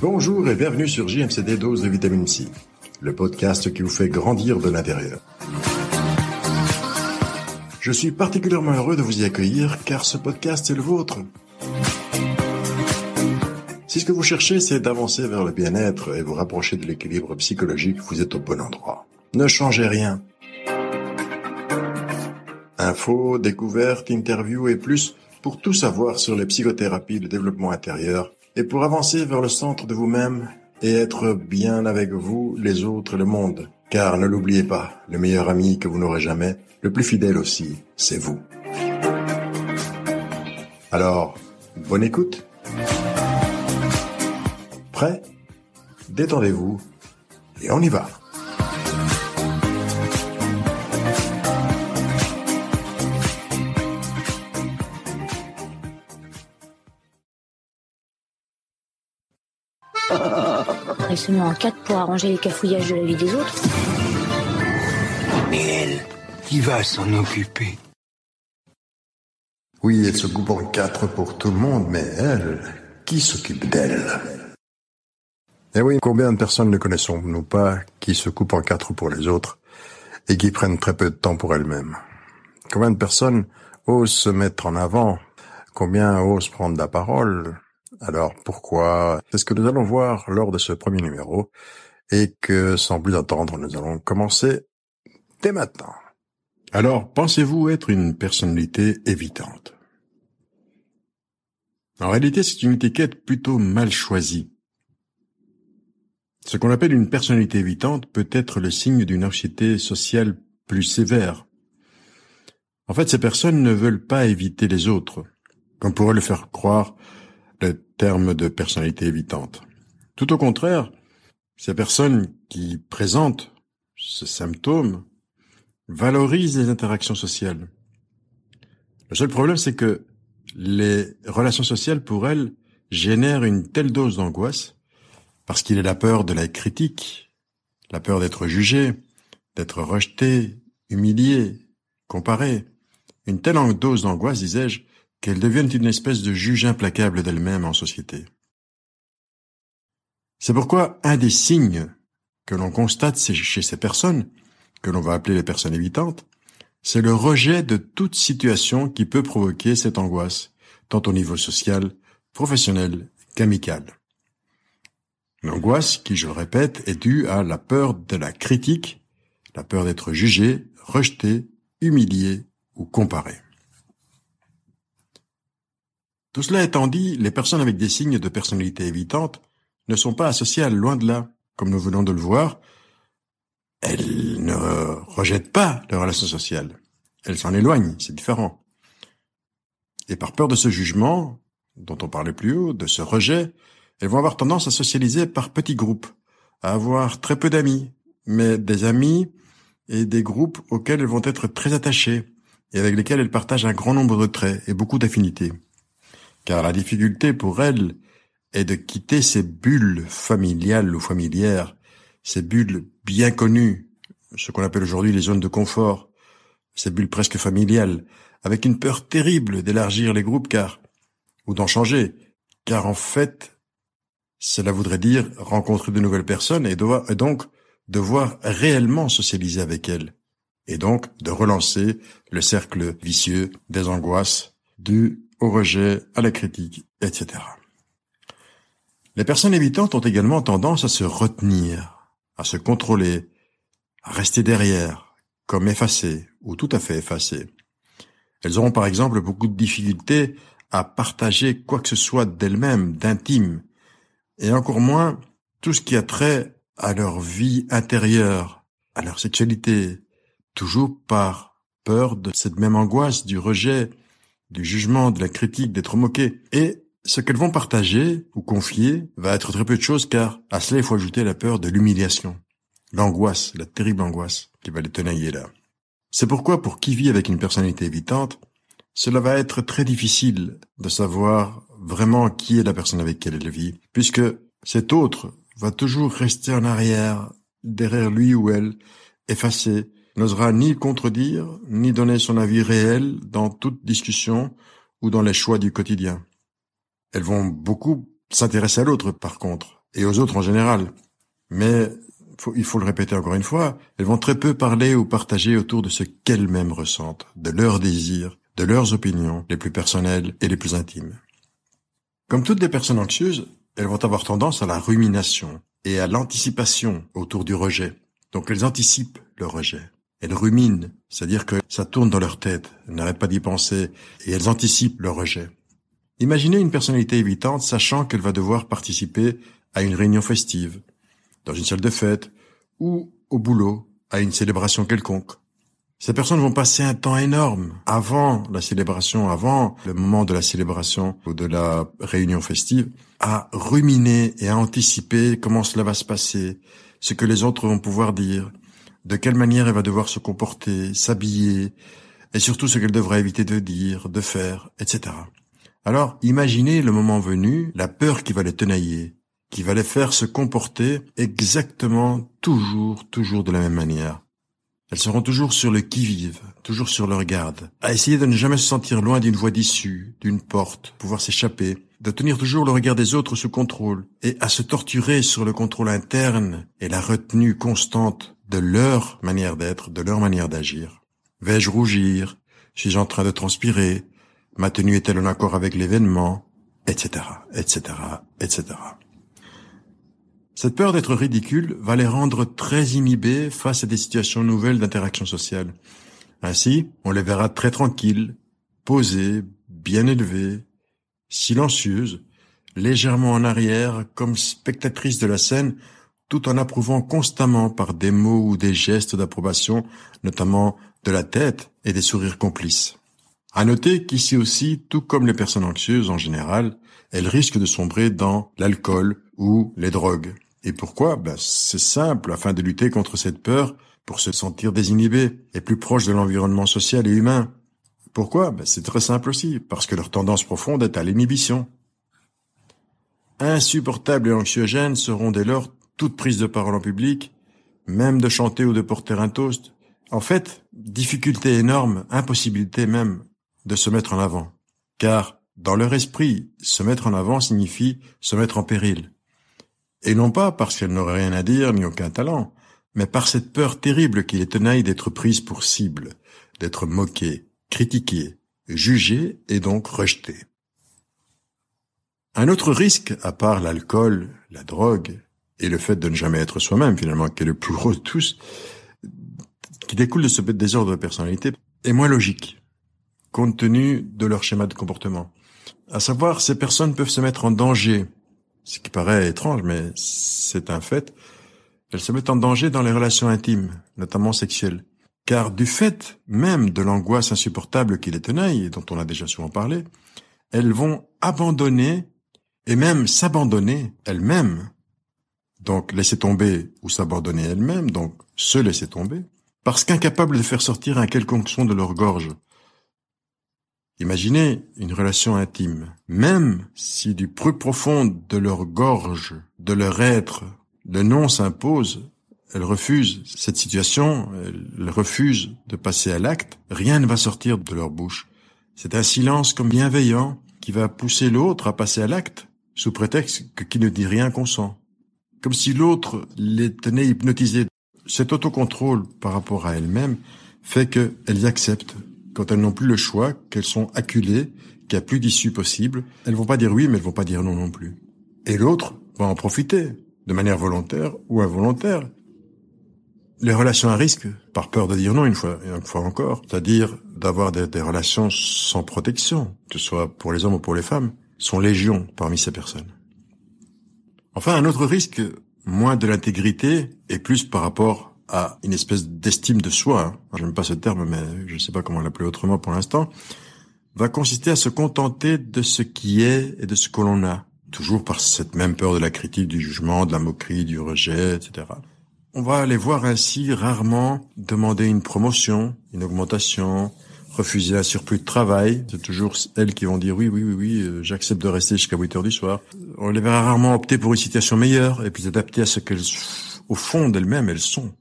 Bonjour et bienvenue sur JMCD Dose de Vitamine C, le podcast qui vous fait grandir de l'intérieur. Je suis particulièrement heureux de vous y accueillir car ce podcast est le vôtre. Si ce que vous cherchez c'est d'avancer vers le bien-être et vous rapprocher de l'équilibre psychologique, vous êtes au bon endroit. Ne changez rien. Infos, découvertes, interviews et plus pour tout savoir sur les psychothérapies de développement intérieur et pour avancer vers le centre de vous-même et être bien avec vous, les autres, le monde. Car ne l'oubliez pas, le meilleur ami que vous n'aurez jamais, le plus fidèle aussi, c'est vous. Alors, bonne écoute. Prêt? Détendez-vous et on y va. Elle se met en quatre pour arranger les cafouillages de la vie des autres. Mais elle, qui va s'en occuper? Oui, elle se coupe en quatre pour tout le monde, mais elle, qui s'occupe d'elle? Eh oui, combien de personnes ne connaissons-nous pas qui se coupent en quatre pour les autres et qui prennent très peu de temps pour elles-mêmes? Combien de personnes osent se mettre en avant? Combien osent prendre la parole? Alors pourquoi? C'est ce que nous allons voir lors de ce premier numéro et que sans plus attendre, nous allons commencer dès maintenant. Alors, pensez-vous être une personnalité évitante? En réalité, c'est une étiquette plutôt mal choisie. Ce qu'on appelle une personnalité évitante peut être le signe d'une anxiété sociale plus sévère. En fait, ces personnes ne veulent pas éviter les autres, comme pourrait le faire croire le terme de personnalité évitante. Tout au contraire, ces personnes qui présentent ce symptôme valorisent les interactions sociales. Le seul problème, c'est que les relations sociales, pour elles, génèrent une telle dose d'angoisse, parce qu'il est la peur de la critique, la peur d'être jugé, d'être rejeté, humilié, comparé. Une telle dose d'angoisse, disais-je, qu'elles deviennent une espèce de juge implacable d'elles-mêmes en société. C'est pourquoi un des signes que l'on constate chez ces personnes, que l'on va appeler les personnes évitantes, c'est le rejet de toute situation qui peut provoquer cette angoisse, tant au niveau social, professionnel qu'amical. L'angoisse qui, je le répète, est due à la peur de la critique, la peur d'être jugé, rejeté, humilié ou comparé. Tout cela étant dit, les personnes avec des signes de personnalité évitante ne sont pas asociales, loin de là. Comme nous venons de le voir, elles ne rejettent pas les relations sociales. Elles s'en éloignent, c'est différent. Et par peur de ce jugement, dont on parlait plus haut, de ce rejet, elles vont avoir tendance à socialiser par petits groupes, à avoir très peu d'amis, mais des amis et des groupes auxquels elles vont être très attachées et avec lesquels elles partagent un grand nombre de traits et beaucoup d'affinités. Car la difficulté pour elle est de quitter ces bulles familiales ou familières, ces bulles bien connues, ce qu'on appelle aujourd'hui les zones de confort, ces bulles presque familiales, avec une peur terrible d'élargir les groupes car, ou d'en changer, car en fait, cela voudrait dire rencontrer de nouvelles personnes et, donc devoir réellement socialiser avec elles, et donc de relancer le cercle vicieux des angoisses, du au rejet, à la critique, etc. Les personnes évitantes ont également tendance à se retenir, à se contrôler, à rester derrière, comme effacées ou tout à fait effacées. Elles auront par exemple beaucoup de difficultés à partager quoi que ce soit d'elles-mêmes, d'intime, et encore moins tout ce qui a trait à leur vie intérieure, à leur sexualité, toujours par peur de cette même angoisse du rejet du jugement, de la critique, d'être moqué. Et ce qu'elles vont partager ou confier va être très peu de choses car à cela il faut ajouter la peur de l'humiliation, l'angoisse, la terrible angoisse qui va les tenailler là. C'est pourquoi pour qui vit avec une personnalité évitante, cela va être très difficile de savoir vraiment qui est la personne avec qui elle vit, puisque cet autre va toujours rester en arrière, derrière lui ou elle, effacé, n'osera ni contredire, ni donner son avis réel dans toute discussion ou dans les choix du quotidien. Elles vont beaucoup s'intéresser à l'autre, par contre, et aux autres en général. Mais il faut le répéter encore une fois, elles vont très peu parler ou partager autour de ce qu'elles-mêmes ressentent, de leurs désirs, de leurs opinions les plus personnelles et les plus intimes. Comme toutes les personnes anxieuses, elles vont avoir tendance à la rumination et à l'anticipation autour du rejet. Donc elles anticipent le rejet. Elles ruminent, c'est-à-dire que ça tourne dans leur tête, elles n'arrêtent pas d'y penser, et elles anticipent le rejet. Imaginez une personnalité évitante sachant qu'elle va devoir participer à une réunion festive, dans une salle de fête, ou au boulot, à une célébration quelconque. Ces personnes vont passer un temps énorme avant la célébration, avant le moment de la célébration ou de la réunion festive, à ruminer et à anticiper comment cela va se passer, ce que les autres vont pouvoir dire, de quelle manière elle va devoir se comporter, s'habiller, et surtout ce qu'elle devra éviter de dire, de faire, etc. Alors, imaginez le moment venu, la peur qui va les tenailler, qui va les faire se comporter exactement, toujours, toujours de la même manière. Elles seront toujours sur le qui-vive, toujours sur leur garde, à essayer de ne jamais se sentir loin d'une voie d'issue, d'une porte, pouvoir s'échapper, de tenir toujours le regard des autres sous contrôle, et à se torturer sur le contrôle interne et la retenue constante de leur manière d'être, de leur manière d'agir. Vais-je rougir? Suis-je en train de transpirer? Ma tenue est-elle en accord avec l'événement? Etc., etc., etc. Cette peur d'être ridicule va les rendre très inhibés face à des situations nouvelles d'interaction sociale. Ainsi, on les verra très tranquilles, posées, bien élevées, silencieuses, légèrement en arrière, comme spectatrices de la scène, tout en approuvant constamment par des mots ou des gestes d'approbation, notamment de la tête et des sourires complices. À noter qu'ici aussi, tout comme les personnes anxieuses en général, elles risquent de sombrer dans l'alcool ou les drogues. Et pourquoi? Ben, C'est simple, afin de lutter contre cette peur, pour se sentir désinhibé et plus proche de l'environnement social et humain. Pourquoi? Ben, C'est très simple aussi, parce que leur tendance profonde est à l'inhibition. Insupportables et anxiogènes seront dès lors toute prise de parole en public, même de chanter ou de porter un toast. En fait, difficulté énorme, impossibilité même de se mettre en avant. Car, dans leur esprit, se mettre en avant signifie se mettre en péril. Et non pas parce qu'elle n'aurait rien à dire ni aucun talent, mais par cette peur terrible qui les tenaille d'être prise pour cible, d'être moquée, critiquée, jugée et donc rejetée. Un autre risque, à part l'alcool, la drogue et le fait de ne jamais être soi-même finalement, qui est le plus gros de tous, qui découle de ce désordre de personnalité, est moins logique, compte tenu de leur schéma de comportement. À savoir, ces personnes peuvent se mettre en danger ce qui paraît étrange, mais c'est un fait, elles se mettent en danger dans les relations intimes, notamment sexuelles. Car du fait même de l'angoisse insupportable qui les tenaille, dont on a déjà souvent parlé, elles vont abandonner, et même s'abandonner elles-mêmes, donc laisser tomber ou s'abandonner elles-mêmes, donc se laisser tomber, parce qu'incapables de faire sortir un quelconque son de leur gorge, Imaginez une relation intime. Même si du plus profond de leur gorge, de leur être, le non s'impose, elles refusent cette situation, elles refusent de passer à l'acte, rien ne va sortir de leur bouche. C'est un silence comme bienveillant qui va pousser l'autre à passer à l'acte, sous prétexte que qui ne dit rien consent. Comme si l'autre les tenait hypnotisés. Cet autocontrôle par rapport à elles-mêmes fait qu'elles acceptent quand elles n'ont plus le choix, qu'elles sont acculées, qu'il n'y a plus d'issue possible, elles vont pas dire oui, mais elles vont pas dire non non plus. Et l'autre va en profiter, de manière volontaire ou involontaire. Les relations à risque, par peur de dire non une fois, une fois encore, c'est-à-dire d'avoir des, des, relations sans protection, que ce soit pour les hommes ou pour les femmes, sont légion parmi ces personnes. Enfin, un autre risque, moins de l'intégrité et plus par rapport à une espèce d'estime de soi, hein. j'aime pas ce terme, mais je ne sais pas comment l'appeler autrement pour l'instant, va consister à se contenter de ce qui est et de ce que l'on a, toujours par cette même peur de la critique, du jugement, de la moquerie, du rejet, etc. On va les voir ainsi rarement demander une promotion, une augmentation, refuser un surplus de travail. C'est toujours elles qui vont dire oui, oui, oui, oui, euh, j'accepte de rester jusqu'à 8 heures du soir. On les verra rarement opter pour une situation meilleure et plus adaptée à ce qu'elles au fond d'elles-mêmes, elles sont.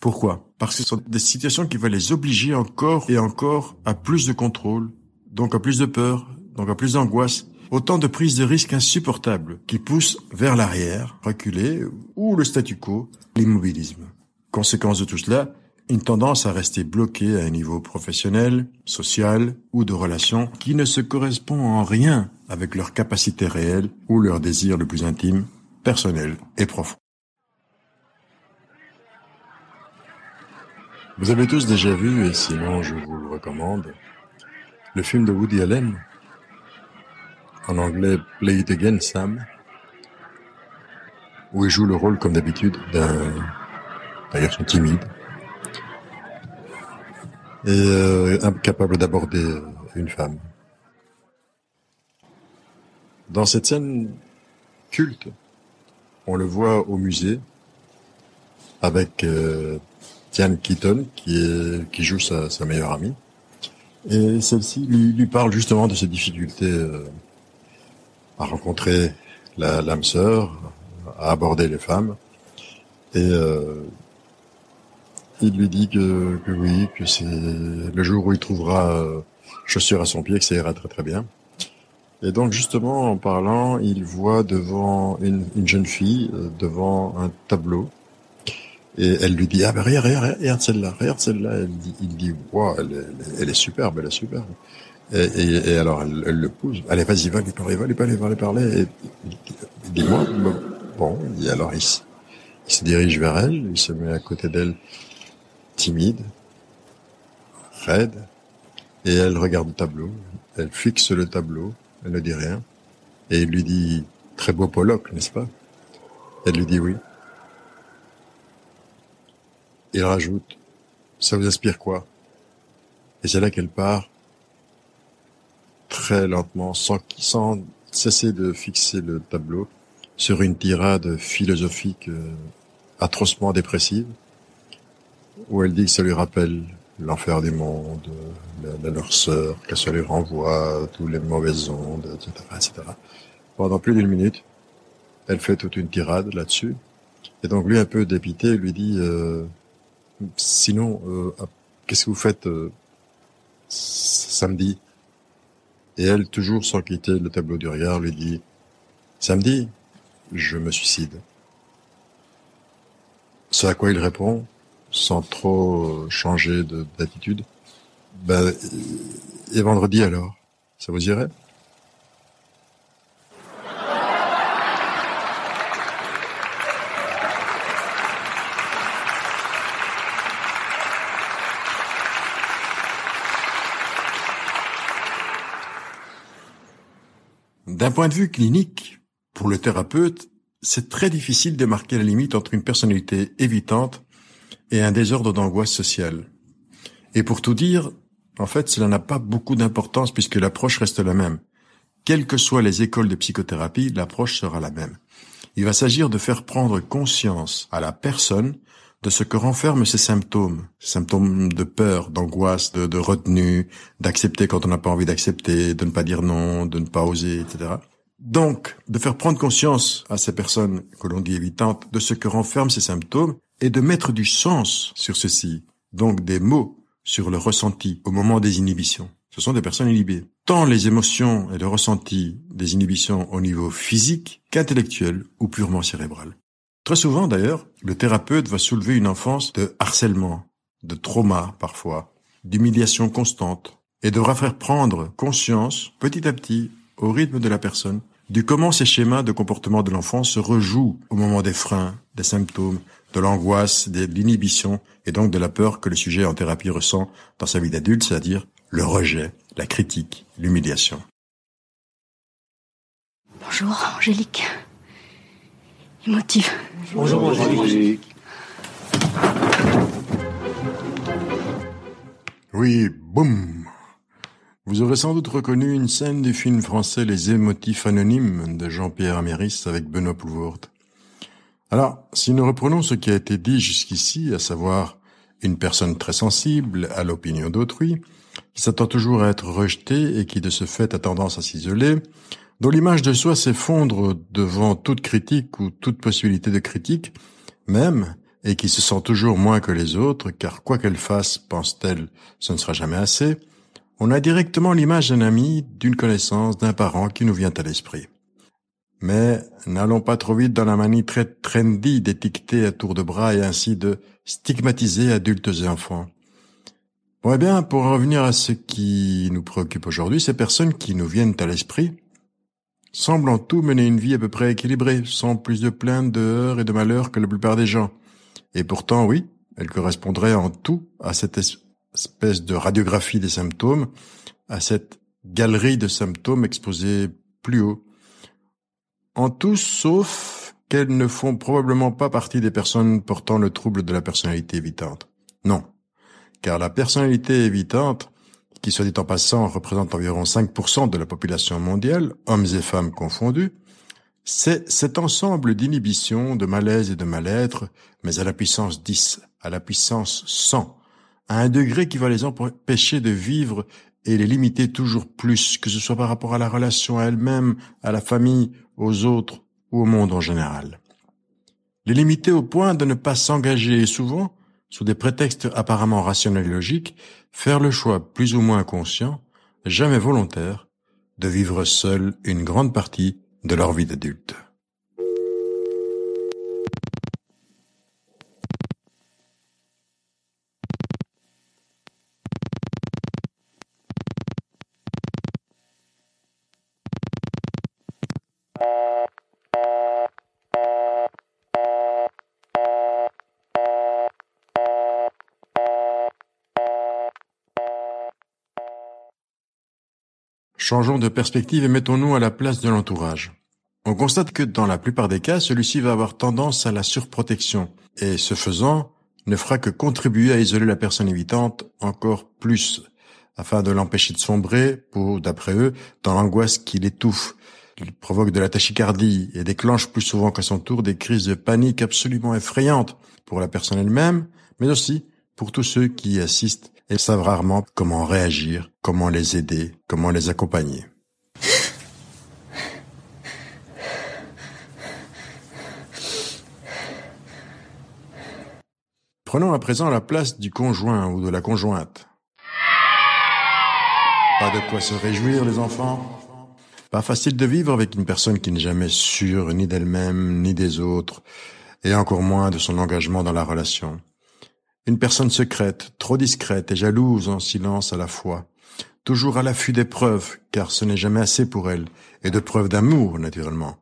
Pourquoi? Parce que ce sont des situations qui vont les obliger encore et encore à plus de contrôle, donc à plus de peur, donc à plus d'angoisse, autant de prises de risques insupportables qui poussent vers l'arrière, reculer, ou le statu quo, l'immobilisme. Conséquence de tout cela, une tendance à rester bloqué à un niveau professionnel, social ou de relation qui ne se correspond en rien avec leur capacité réelle ou leur désir le plus intime, personnel et profond. Vous avez tous déjà vu, et sinon je vous le recommande, le film de Woody Allen, en anglais Play It Again Sam, où il joue le rôle comme d'habitude d'un garçon timide, et euh, incapable d'aborder euh, une femme. Dans cette scène culte, on le voit au musée avec euh, Tian Keaton qui, est, qui joue sa, meilleure amie. Et celle-ci lui, lui, parle justement de ses difficultés euh, à rencontrer l'âme sœur, à aborder les femmes. Et euh, il lui dit que, que oui, que c'est le jour où il trouvera euh, chaussure à son pied, que ça ira très très bien. Et donc justement, en parlant, il voit devant une, une jeune fille, euh, devant un tableau, et elle lui dit, ah ben regarde, regarde, regarde celle-là, regarde celle-là. Il dit, wow, elle, est, elle est superbe, elle est superbe. Et, et, et alors elle, elle, le pousse, allez vas-y, va lui parler, va lui parler, va lui parler. Et il dit, moi, bon, et alors il, il se dirige vers elle, il se met à côté d'elle timide, raide, et elle regarde le tableau, elle fixe le tableau, elle ne dit rien, et il lui dit, très beau Pollock, n'est-ce pas? Elle lui dit oui. Il rajoute, ça vous inspire quoi? Et c'est là qu'elle part, très lentement, sans, sans cesser de fixer le tableau, sur une tirade philosophique euh, atrocement dépressive, où elle dit que ça lui rappelle l'enfer du monde, la, leur sœur, que ça lui renvoie toutes les mauvaises ondes, etc., etc. Pendant plus d'une minute, elle fait toute une tirade là-dessus. Et donc lui, un peu dépité, lui dit euh, Sinon, euh, qu'est-ce que vous faites euh, samedi? Et elle, toujours sans quitter le tableau du regard, lui dit Samedi, je me suicide. Ce à quoi il répond sans trop changer d'attitude. Ben, et vendredi alors, ça vous irait D'un point de vue clinique, pour le thérapeute, c'est très difficile de marquer la limite entre une personnalité évitante et un désordre d'angoisse sociale. Et pour tout dire, en fait, cela n'a pas beaucoup d'importance puisque l'approche reste la même. Quelles que soient les écoles de psychothérapie, l'approche sera la même. Il va s'agir de faire prendre conscience à la personne de ce que renferment ces symptômes, symptômes de peur, d'angoisse, de, retenue, d'accepter quand on n'a pas envie d'accepter, de ne pas dire non, de ne pas oser, etc. Donc, de faire prendre conscience à ces personnes que l'on dit évitantes de ce que renferment ces symptômes et de mettre du sens sur ceci, donc des mots sur le ressenti au moment des inhibitions. Ce sont des personnes inhibées. Tant les émotions et le ressenti des inhibitions au niveau physique qu'intellectuel ou purement cérébral. Très souvent d'ailleurs, le thérapeute va soulever une enfance de harcèlement, de trauma parfois, d'humiliation constante, et devra faire prendre conscience petit à petit au rythme de la personne du comment ces schémas de comportement de l'enfant se rejouent au moment des freins, des symptômes, de l'angoisse, de l'inhibition et donc de la peur que le sujet en thérapie ressent dans sa vie d'adulte, c'est-à-dire le rejet, la critique, l'humiliation. Bonjour, Angélique. Émotive. Bonjour, Angélique. Oui, boum Vous aurez sans doute reconnu une scène du film français Les émotifs anonymes de Jean-Pierre Améris avec Benoît Poulvord. Alors, si nous reprenons ce qui a été dit jusqu'ici, à savoir une personne très sensible à l'opinion d'autrui, qui s'attend toujours à être rejetée et qui de ce fait a tendance à s'isoler, dont l'image de soi s'effondre devant toute critique ou toute possibilité de critique, même, et qui se sent toujours moins que les autres, car quoi qu'elle fasse, pense-t-elle, ce ne sera jamais assez, on a directement l'image d'un ami, d'une connaissance, d'un parent qui nous vient à l'esprit. Mais n'allons pas trop vite dans la manie très trendy d'étiqueter à tour de bras et ainsi de stigmatiser adultes et enfants. Bon, eh bien, pour revenir à ce qui nous préoccupe aujourd'hui, ces personnes qui nous viennent à l'esprit semblent en tout mener une vie à peu près équilibrée, sans plus de plaintes, de heurts et de malheurs que la plupart des gens. Et pourtant, oui, elles correspondraient en tout à cette espèce de radiographie des symptômes, à cette galerie de symptômes exposés plus haut en tous sauf qu'elles ne font probablement pas partie des personnes portant le trouble de la personnalité évitante. Non, car la personnalité évitante, qui soit dit en passant représente environ 5% de la population mondiale, hommes et femmes confondus, c'est cet ensemble d'inhibitions, de malaise et de mal-être, mais à la puissance 10, à la puissance 100, à un degré qui va les empêcher de vivre et les limiter toujours plus, que ce soit par rapport à la relation à elle-même, à la famille, aux autres ou au monde en général. Les limiter au point de ne pas s'engager et souvent, sous des prétextes apparemment rationnels et logiques, faire le choix plus ou moins conscient, jamais volontaire, de vivre seul une grande partie de leur vie d'adulte. Changeons de perspective et mettons-nous à la place de l'entourage. On constate que dans la plupart des cas, celui-ci va avoir tendance à la surprotection et, ce faisant, ne fera que contribuer à isoler la personne évitante encore plus, afin de l'empêcher de sombrer, pour, d'après eux, dans l'angoisse qui l'étouffe. Il provoque de la tachycardie et déclenche plus souvent qu'à son tour des crises de panique absolument effrayantes pour la personne elle-même, mais aussi pour tous ceux qui y assistent et savent rarement comment réagir, comment les aider, comment les accompagner. Prenons à présent la place du conjoint ou de la conjointe. Pas de quoi se réjouir, les enfants. Pas facile de vivre avec une personne qui n'est jamais sûre ni d'elle-même, ni des autres, et encore moins de son engagement dans la relation. Une personne secrète, trop discrète et jalouse en silence à la fois, toujours à l'affût des preuves, car ce n'est jamais assez pour elle, et de preuves d'amour, naturellement,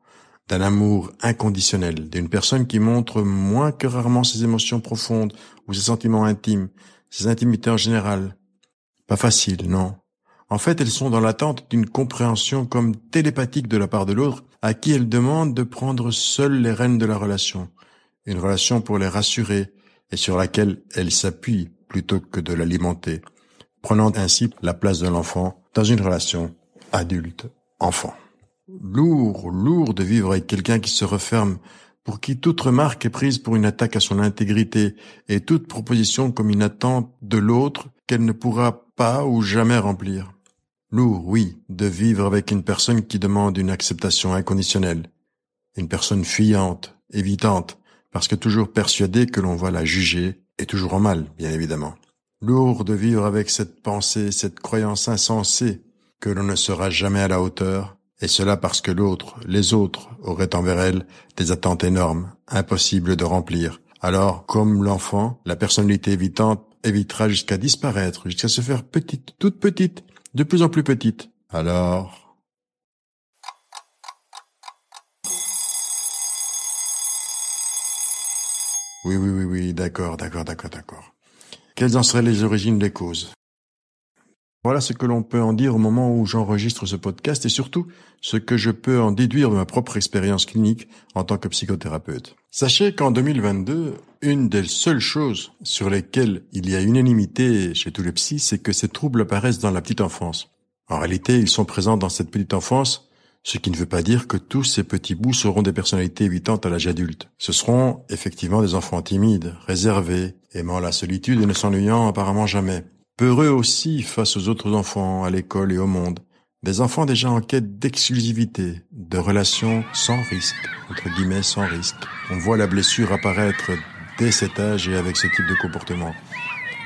d'un amour inconditionnel, d'une personne qui montre moins que rarement ses émotions profondes ou ses sentiments intimes, ses intimités en général. Pas facile, non? En fait, elles sont dans l'attente d'une compréhension comme télépathique de la part de l'autre, à qui elles demandent de prendre seules les rênes de la relation. Une relation pour les rassurer, et sur laquelle elle s'appuie plutôt que de l'alimenter, prenant ainsi la place de l'enfant dans une relation adulte-enfant. Lourd, lourd de vivre avec quelqu'un qui se referme, pour qui toute remarque est prise pour une attaque à son intégrité et toute proposition comme une attente de l'autre qu'elle ne pourra pas ou jamais remplir. Lourd, oui, de vivre avec une personne qui demande une acceptation inconditionnelle, une personne fuyante, évitante, parce que toujours persuadé que l'on va la juger, et toujours en mal, bien évidemment. Lourd de vivre avec cette pensée, cette croyance insensée que l'on ne sera jamais à la hauteur, et cela parce que l'autre, les autres, auraient envers elle des attentes énormes, impossibles de remplir. Alors, comme l'enfant, la personnalité évitante évitera jusqu'à disparaître, jusqu'à se faire petite, toute petite, de plus en plus petite. Alors, Oui, oui, oui, oui, d'accord, d'accord, d'accord, d'accord. Quelles en seraient les origines des causes? Voilà ce que l'on peut en dire au moment où j'enregistre ce podcast et surtout ce que je peux en déduire de ma propre expérience clinique en tant que psychothérapeute. Sachez qu'en 2022, une des seules choses sur lesquelles il y a unanimité chez tous les psys, c'est que ces troubles apparaissent dans la petite enfance. En réalité, ils sont présents dans cette petite enfance ce qui ne veut pas dire que tous ces petits bouts seront des personnalités évitantes à l'âge adulte. Ce seront effectivement des enfants timides, réservés, aimant la solitude et ne s'ennuyant apparemment jamais. Peureux aussi face aux autres enfants, à l'école et au monde, Des enfants déjà en quête d'exclusivité, de relations sans risque, entre guillemets sans risque. On voit la blessure apparaître dès cet âge et avec ce type de comportement.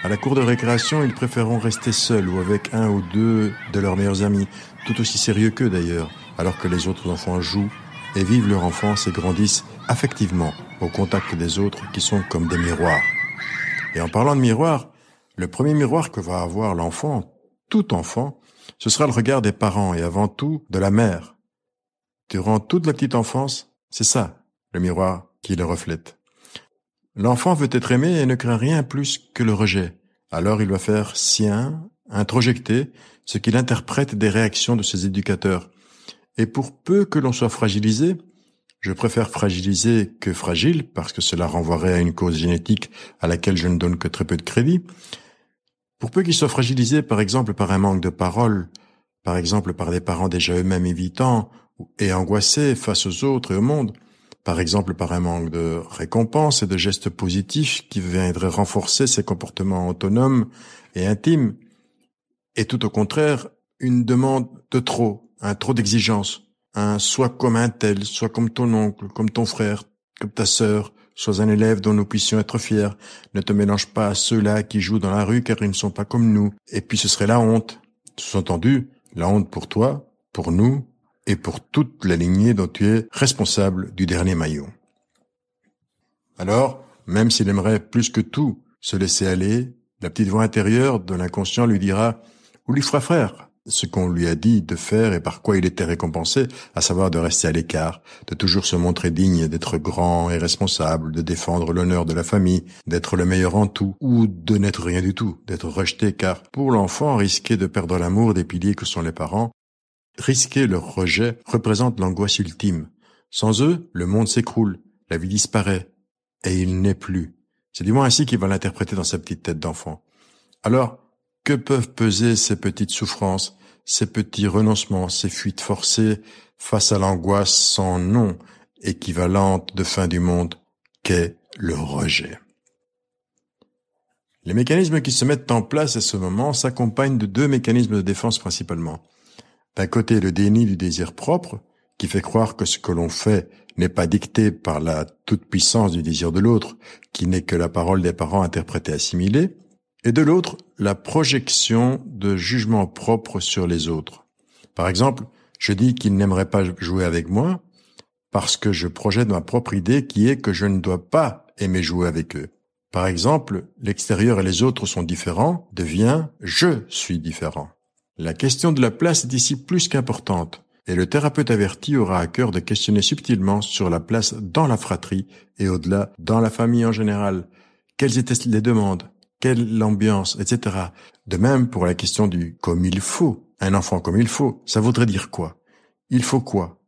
À la cour de récréation, ils préféreront rester seuls ou avec un ou deux de leurs meilleurs amis, tout aussi sérieux qu'eux d'ailleurs, alors que les autres enfants jouent et vivent leur enfance et grandissent affectivement au contact des autres qui sont comme des miroirs. Et en parlant de miroir, le premier miroir que va avoir l'enfant, tout enfant, ce sera le regard des parents et avant tout de la mère. Durant toute la petite enfance, c'est ça, le miroir qui le reflète. L'enfant veut être aimé et ne craint rien plus que le rejet. Alors il va faire sien, introjecter, ce qu'il interprète des réactions de ses éducateurs. Et pour peu que l'on soit fragilisé, je préfère fragiliser que fragile, parce que cela renvoierait à une cause génétique à laquelle je ne donne que très peu de crédit. Pour peu qu'il soit fragilisé, par exemple, par un manque de parole, par exemple par des parents déjà eux-mêmes évitants et angoissés face aux autres et au monde, par exemple par un manque de récompense et de gestes positifs qui viendraient renforcer ses comportements autonomes et intimes, et tout au contraire, une demande de trop, un trop d'exigence, un soit comme un tel, soit comme ton oncle, comme ton frère, comme ta sœur, sois un élève dont nous puissions être fiers. Ne te mélange pas à ceux-là qui jouent dans la rue car ils ne sont pas comme nous. Et puis ce serait la honte. Sous-entendu, la honte pour toi, pour nous et pour toute la lignée dont tu es responsable du dernier maillot. Alors, même s'il aimerait plus que tout se laisser aller, la petite voix intérieure de l'inconscient lui dira ou lui fera frère? Ce qu'on lui a dit de faire et par quoi il était récompensé, à savoir de rester à l'écart, de toujours se montrer digne d'être grand et responsable, de défendre l'honneur de la famille, d'être le meilleur en tout, ou de n'être rien du tout, d'être rejeté, car pour l'enfant, risquer de perdre l'amour des piliers que sont les parents, risquer leur rejet représente l'angoisse ultime. Sans eux, le monde s'écroule, la vie disparaît, et il n'est plus. C'est du moins ainsi qu'il va l'interpréter dans sa petite tête d'enfant. Alors, que peuvent peser ces petites souffrances, ces petits renoncements, ces fuites forcées face à l'angoisse sans nom, équivalente de fin du monde qu'est le rejet? Les mécanismes qui se mettent en place à ce moment s'accompagnent de deux mécanismes de défense principalement. D'un côté, le déni du désir propre, qui fait croire que ce que l'on fait n'est pas dicté par la toute-puissance du désir de l'autre, qui n'est que la parole des parents interprétée assimilée, et de l'autre, la projection de jugement propre sur les autres. Par exemple, je dis qu'ils n'aimeraient pas jouer avec moi parce que je projette ma propre idée qui est que je ne dois pas aimer jouer avec eux. Par exemple, l'extérieur et les autres sont différents devient je suis différent. La question de la place est ici plus qu'importante, et le thérapeute averti aura à cœur de questionner subtilement sur la place dans la fratrie et au-delà dans la famille en général. Quelles étaient les demandes? Quelle l'ambiance, etc. De même pour la question du comme il faut. Un enfant comme il faut, ça voudrait dire quoi? Il faut quoi?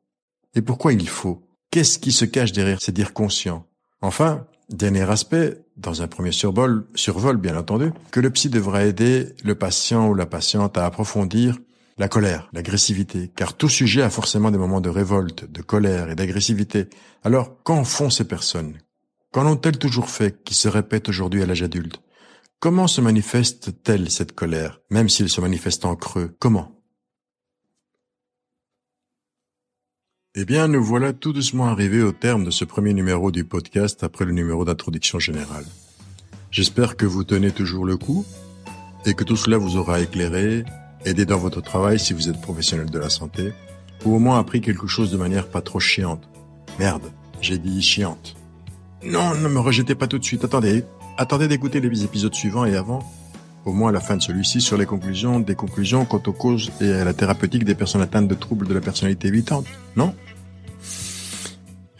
Et pourquoi il faut? Qu'est-ce qui se cache derrière ces dire conscients? Enfin, dernier aspect, dans un premier survol, survol bien entendu, que le psy devra aider le patient ou la patiente à approfondir la colère, l'agressivité, car tout sujet a forcément des moments de révolte, de colère et d'agressivité. Alors, qu'en font ces personnes? Qu'en ont-elles toujours fait qui se répètent aujourd'hui à l'âge adulte? Comment se manifeste-t-elle cette colère, même s'il se manifeste en creux? Comment? Eh bien, nous voilà tout doucement arrivés au terme de ce premier numéro du podcast après le numéro d'introduction générale. J'espère que vous tenez toujours le coup et que tout cela vous aura éclairé, aidé dans votre travail si vous êtes professionnel de la santé, ou au moins appris quelque chose de manière pas trop chiante. Merde, j'ai dit chiante. Non, ne me rejetez pas tout de suite, attendez, Attendez d'écouter les épisodes suivants et avant, au moins à la fin de celui-ci, sur les conclusions, des conclusions quant aux causes et à la thérapeutique des personnes atteintes de troubles de la personnalité évitante, non?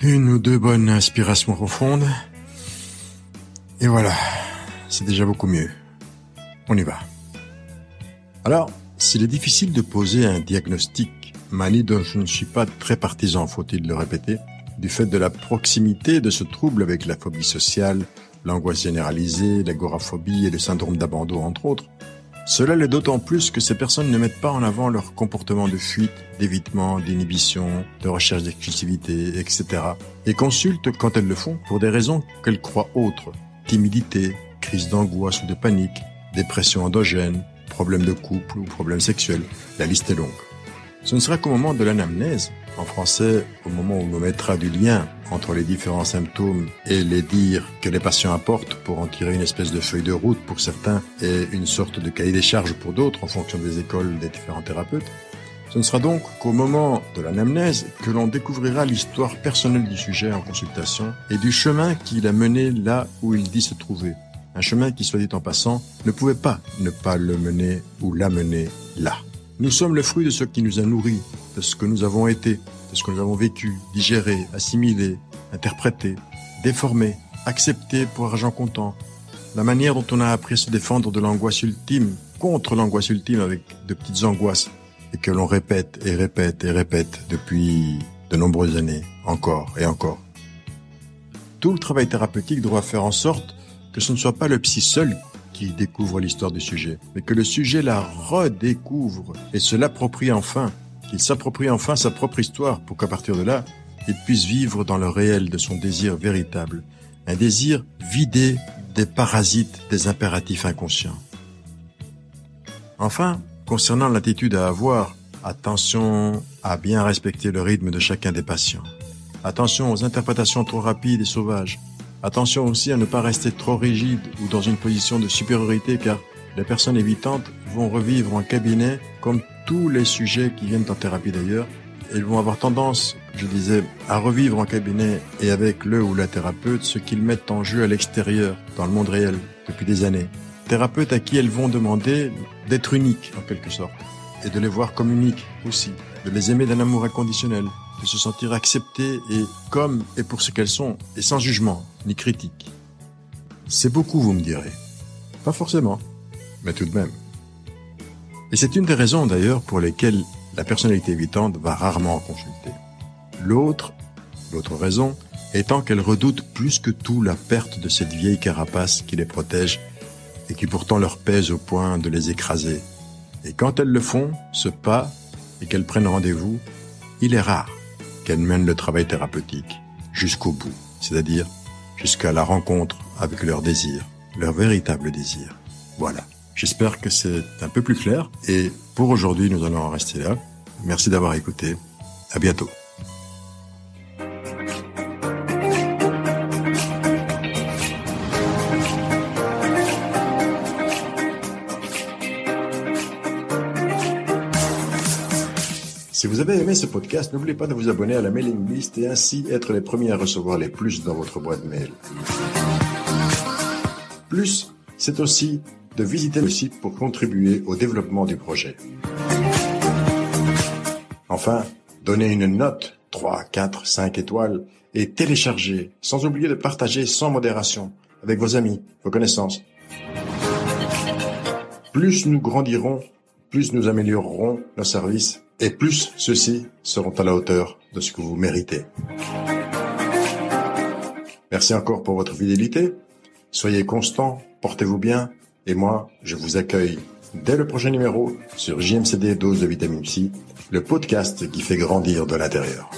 Une ou deux bonnes inspirations profondes. Et voilà, c'est déjà beaucoup mieux. On y va. Alors, s'il est difficile de poser un diagnostic, manie dont je ne suis pas très partisan, faut-il le répéter, du fait de la proximité de ce trouble avec la phobie sociale, l'angoisse généralisée, l'agoraphobie et le syndrome d'abandon, entre autres. Cela l'est d'autant plus que ces personnes ne mettent pas en avant leur comportement de fuite, d'évitement, d'inhibition, de recherche d'exclusivité, etc. et consultent, quand elles le font, pour des raisons qu'elles croient autres. Timidité, crise d'angoisse ou de panique, dépression endogène, problèmes de couple ou problèmes sexuels. La liste est longue. Ce ne sera qu'au moment de l'anamnèse, en français, au moment où on mettra du lien entre les différents symptômes et les dires que les patients apportent pour en tirer une espèce de feuille de route pour certains et une sorte de cahier des charges pour d'autres en fonction des écoles des différents thérapeutes, ce ne sera donc qu'au moment de l'anamnèse que l'on découvrira l'histoire personnelle du sujet en consultation et du chemin qu'il a mené là où il dit se trouver. Un chemin qui, soit dit en passant, ne pouvait pas ne pas le mener ou l'amener là. Nous sommes le fruit de ce qui nous a nourris, de ce que nous avons été, de ce que nous avons vécu, digéré, assimilé, interprété, déformé, accepté pour argent comptant. La manière dont on a appris à se défendre de l'angoisse ultime contre l'angoisse ultime avec de petites angoisses et que l'on répète et répète et répète depuis de nombreuses années, encore et encore. Tout le travail thérapeutique doit faire en sorte que ce ne soit pas le psy seul qui découvre l'histoire du sujet, mais que le sujet la redécouvre et se l'approprie enfin, qu'il s'approprie enfin sa propre histoire pour qu'à partir de là, il puisse vivre dans le réel de son désir véritable, un désir vidé des parasites des impératifs inconscients. Enfin, Concernant l'attitude à avoir, attention à bien respecter le rythme de chacun des patients. Attention aux interprétations trop rapides et sauvages. Attention aussi à ne pas rester trop rigide ou dans une position de supériorité car les personnes évitantes vont revivre en cabinet comme tous les sujets qui viennent en thérapie d'ailleurs. Ils vont avoir tendance, je disais, à revivre en cabinet et avec le ou la thérapeute ce qu'ils mettent en jeu à l'extérieur, dans le monde réel, depuis des années thérapeutes à qui elles vont demander d'être uniques en quelque sorte et de les voir comme uniques aussi, de les aimer d'un amour inconditionnel, de se sentir acceptées et comme et pour ce qu'elles sont et sans jugement ni critique. C'est beaucoup, vous me direz. Pas forcément, mais tout de même. Et c'est une des raisons d'ailleurs pour lesquelles la personnalité évitante va rarement en consulter. L'autre, l'autre raison, étant qu'elle redoute plus que tout la perte de cette vieille carapace qui les protège et qui pourtant leur pèse au point de les écraser. Et quand elles le font, ce pas, et qu'elles prennent rendez-vous, il est rare qu'elles mènent le travail thérapeutique jusqu'au bout, c'est-à-dire jusqu'à la rencontre avec leur désir, leur véritable désir. Voilà. J'espère que c'est un peu plus clair et pour aujourd'hui nous allons en rester là. Merci d'avoir écouté. À bientôt. Si vous avez aimé ce podcast, n'oubliez pas de vous abonner à la mailing list et ainsi être les premiers à recevoir les plus dans votre boîte mail. Plus, c'est aussi de visiter le site pour contribuer au développement du projet. Enfin, donnez une note 3, 4, 5 étoiles et téléchargez, sans oublier de partager sans modération avec vos amis, vos connaissances. Plus nous grandirons, plus nous améliorerons nos services et plus ceux-ci seront à la hauteur de ce que vous méritez. Merci encore pour votre fidélité. Soyez constants, portez-vous bien, et moi, je vous accueille dès le prochain numéro sur JMCD Dose de Vitamine C, le podcast qui fait grandir de l'intérieur.